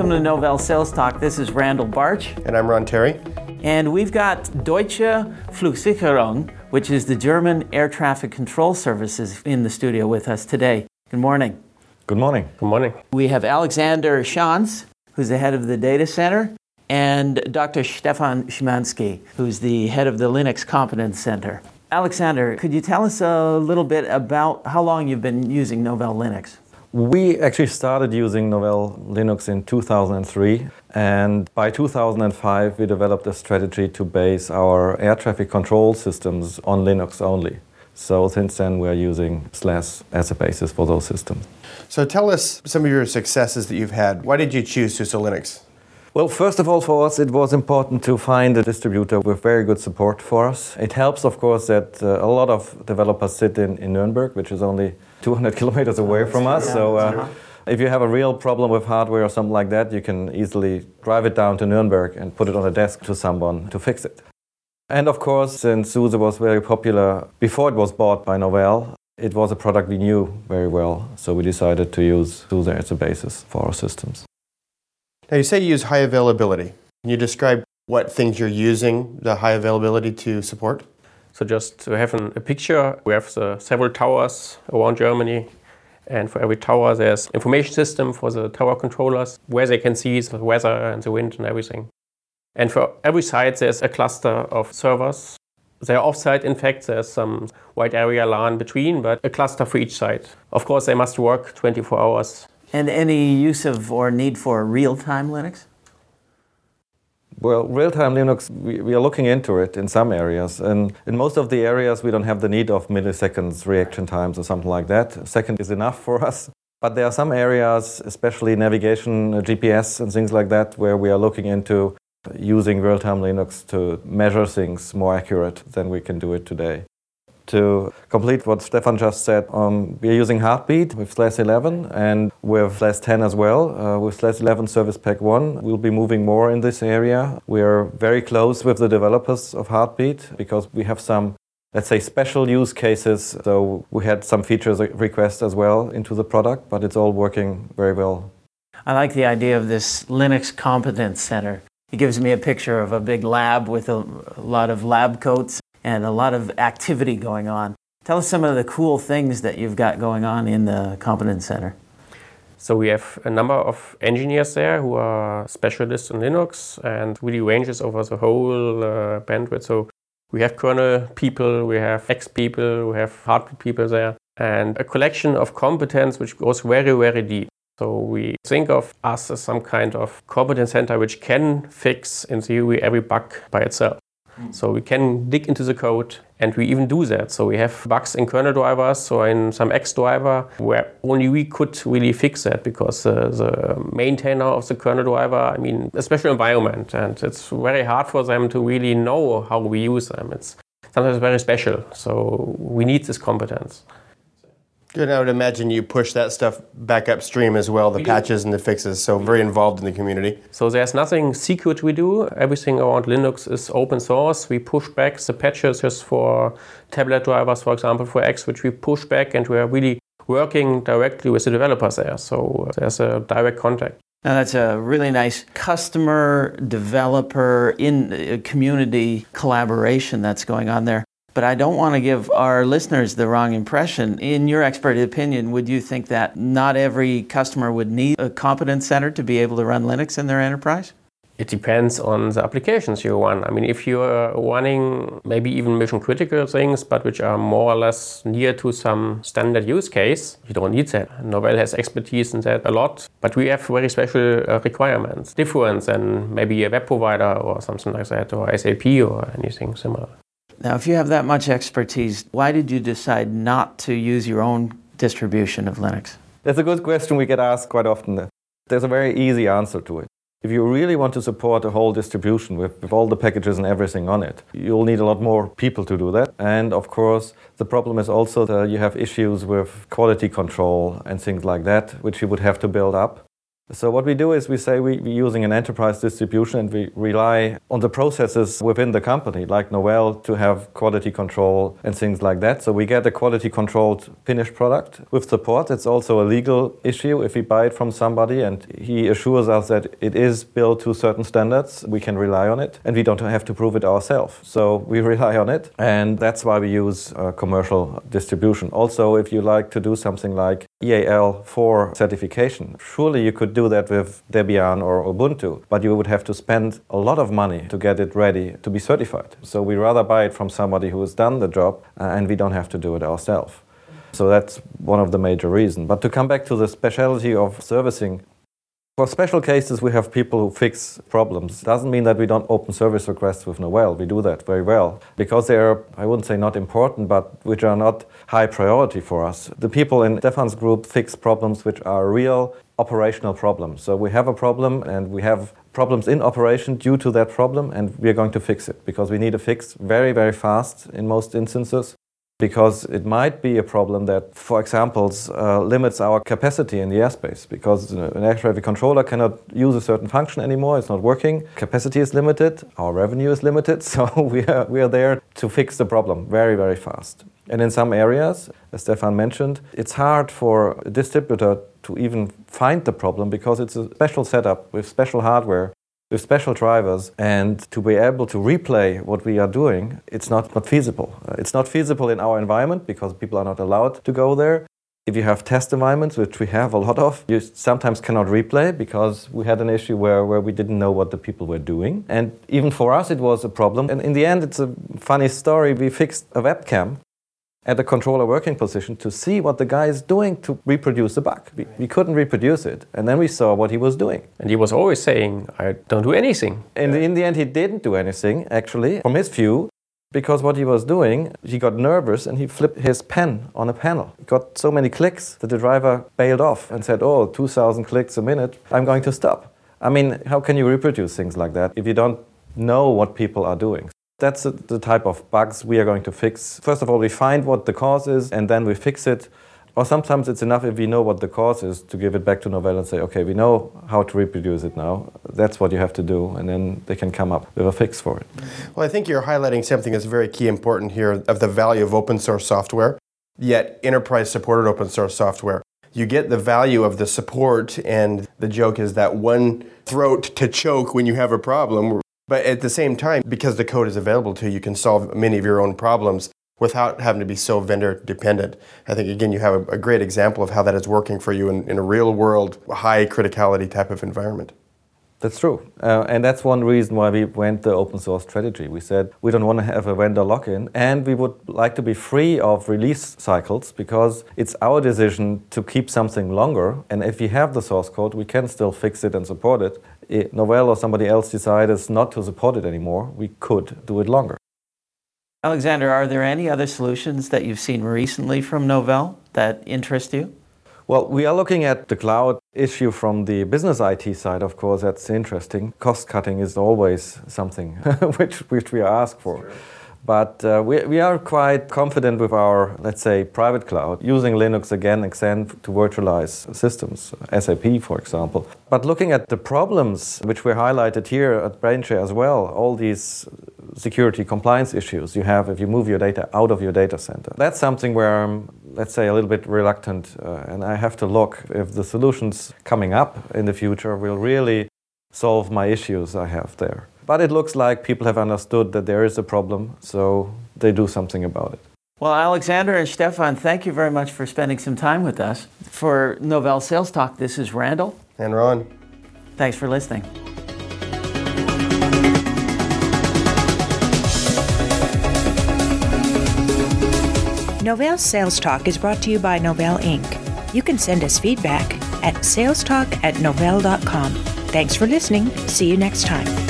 Welcome to Novell Sales Talk. This is Randal Bartsch. And I'm Ron Terry. And we've got Deutsche Flugsicherung, which is the German air traffic control services, in the studio with us today. Good morning. Good morning. Good morning. We have Alexander Schanz, who's the head of the data center, and Dr. Stefan Schiamanski, who's the head of the Linux Competence Center. Alexander, could you tell us a little bit about how long you've been using Novell Linux? We actually started using Novell Linux in 2003, and by 2005 we developed a strategy to base our air traffic control systems on Linux only. So since then we're using SLES as a basis for those systems. So tell us some of your successes that you've had. Why did you choose SUSE Linux? Well, first of all, for us, it was important to find a distributor with very good support for us. It helps, of course, that uh, a lot of developers sit in, in Nuremberg, which is only 200 kilometers away from us. So, uh, if you have a real problem with hardware or something like that, you can easily drive it down to Nuremberg and put it on a desk to someone to fix it. And of course, since SUSE was very popular before it was bought by Novell, it was a product we knew very well, so we decided to use SUSE as a basis for our systems. Now, you say you use high availability. Can you describe what things you're using the high availability to support? So, just to have an, a picture, we have the several towers around Germany, and for every tower, there's information system for the tower controllers where they can see the weather and the wind and everything. And for every site, there's a cluster of servers they're offsite, in fact, there's some wide area LAN between, but a cluster for each site. Of course, they must work 24 hours. And any use of or need for real time Linux? Well, real time Linux, we, we, are looking into it in some areas. And in most of the areas, we don't have the need of milliseconds reaction times or something like that. A second is enough for us. But there are some areas, especially navigation, uh, GPS, and things like that, where we are looking into using real-time Linux to measure things more accurate than we can do it today. To complete what Stefan just said, um, we are using Heartbeat with SLES 11 and with SLES 10 as well. Uh, with SLES 11 Service Pack 1, we'll be moving more in this area. We are very close with the developers of Heartbeat because we have some, let's say, special use cases. So we had some features requests as well into the product, but it's all working very well. I like the idea of this Linux Competence Center it gives me a picture of a big lab with a, a lot of lab coats and a lot of activity going on. Tell us some of the cool things that you've got going on in the Competence Center. So we have a number of engineers there who are specialists in Linux and really ranges over the whole uh, bandwidth. So we have kernel people, we have X people, we have hardware people there, and a collection of competence which goes very, very deep. So we think of us as some kind of competence center which can fix, in theory, every bug by itself. So we can dig into the code and we even do that. So we have bugs in kernel drivers, or in some X driver, where only we could really fix that because uh, the maintainer of the kernel driver, I mean, a special environment, and it's very hard for them to really know how we use them. It's sometimes very special. So we need this competence. Good. I would imagine you push that stuff back upstream as well, the we patches do. and the fixes. So very involved in the community. So there's nothing secret we do. Everything around Linux is open source. We push back the patches just for tablet drivers, for example, for X, which we push back, and we are really working directly with the developers there. So there's a direct contact. Now that's a really nice customer developer in uh, community collaboration that's going on there. But I don't want to give our listeners the wrong impression. In your expert opinion, would you think that not every customer would need a competence center to be able to run Linux in their enterprise? It depends on the applications you run. I mean, if you're running maybe even mission critical things, but which are more or less near to some standard use case, you don't need that. Novell has expertise in that a lot, but we have very special uh, requirements, different than maybe a web provider or something like that, or SAP or anything similar. Now, if you have that much expertise, why did you decide not to use your own distribution of Linux? That's a good question we get asked quite often. There's a very easy answer to it. If you really want to support a whole distribution with, with all the packages and everything on it, you'll need a lot more people to do that. And of course, the problem is also that you have issues with quality control and things like that, which you would have to build up. So what we do is we say we, we're using an enterprise distribution and we rely on the processes within the company, like Novell, to have quality control and things like that. So we get a quality controlled finished product with support. It's also a legal issue if we buy it from somebody and he assures us that it is built to certain standards. We can rely on it and we don't have to prove it ourselves. So we rely on it and that's why we use uh, commercial distribution. Also, if you like to do something like EAL4 certification, surely you could do that with Debian or Ubuntu, but you would have to spend a lot of money to get it ready to be certified. So we rather buy it from somebody who has done the job uh, and we don't have to do it ourselves. So that's one of the major reasons. But to come back to the specialty of servicing, for special cases, we have people who fix problems. Doesn't mean that we don't open service requests with Novell. We do that very well because they are, I wouldn't say not important, but which are not high priority for us. The people in Stefan's group fix problems which are real operational problems. So we have a problem and we have problems in operation due to that problem, and we are going to fix it because we need a fix very, very fast in most instances because it might be a problem that, for example, uh, limits our capacity in the airspace because an air traffic controller cannot use a certain function anymore, it's not working, capacity is limited, our revenue is limited, so we are, we are there to fix the problem very, very fast. And in some areas, as Stefan mentioned, it's hard for a distributor to even find the problem because it's a special setup with special hardware, with special drivers, and to be able to replay what we are doing, it's not, not feasible. Uh, it's not feasible in our environment because people are not allowed to go there. If you have test environments, which we have a lot of, you sometimes cannot replay because we had an issue where, where we didn't know what the people were doing. And even for us, it was a problem. And in the end, it's a funny story. We fixed a webcam at the controller working position to see what the guy is doing to reproduce the bug. We, we, couldn't reproduce it. And then we saw what he was doing. And he was always saying, I don't do anything. And in the end, he didn't do anything, actually, from his view, because what he was doing, he got nervous and he flipped his pen on a panel. He got so many clicks that the driver bailed off and said, Oh, 2,000 clicks a minute, I'm going to stop. I mean, how can you reproduce things like that if you don't know what people are doing? That's the type of bugs we are going to fix. First of all, we find what the cause is and then we fix it. Or sometimes it's enough if we know what the cause is to give it back to Novell and say, okay, we know how to reproduce it now. That's what you have to do. And then they can come up with a fix for it. Well, I think you're highlighting something that's very key important here of the value of open source software, yet enterprise supported open source software. You get the value of the support, and the joke is that one throat to choke when you have a problem but at the same time, because the code is available to you, you can solve many of your own problems without having to be so vendor dependent. I think, again, you have a, great example of how that is working for you in, in a real world, high criticality type of environment. That's true. Uh, and that's one reason why we went the open source strategy. We said we don't want to have a vendor lock in and we would like to be free of release cycles because it's our decision to keep something longer. And if we have the source code, we can still fix it and support it. Novell or somebody else decides not to support it anymore, we could do it longer. Alexander, are there any other solutions that you've seen recently from Novell that interest you? Well, we are looking at the cloud issue from the business IT side, of course, that's interesting. Cost cutting is always something which, which we are asked for. Sure. But uh, we, we are quite confident with our, let's say, private cloud, using Linux again, Xen to virtualize systems, SAP, for example. But looking at the problems which were highlighted here at BrainShare as well, all these security compliance issues you have if you move your data out of your data center. That's something where I'm, let's say, a little bit reluctant, uh, and I have to look if the solutions coming up in the future will really solve my issues I have there. But it looks like people have understood that there is a problem, so they do something about it. Well, Alexander and Stefan, thank you very much for spending some time with us. For Novell Sales Talk, this is Randall. And Ron. Thanks for listening. Novell Sales Talk is brought to you by Novell Inc. You can send us feedback at salestalk at novell.com. Thanks for listening. See you next time.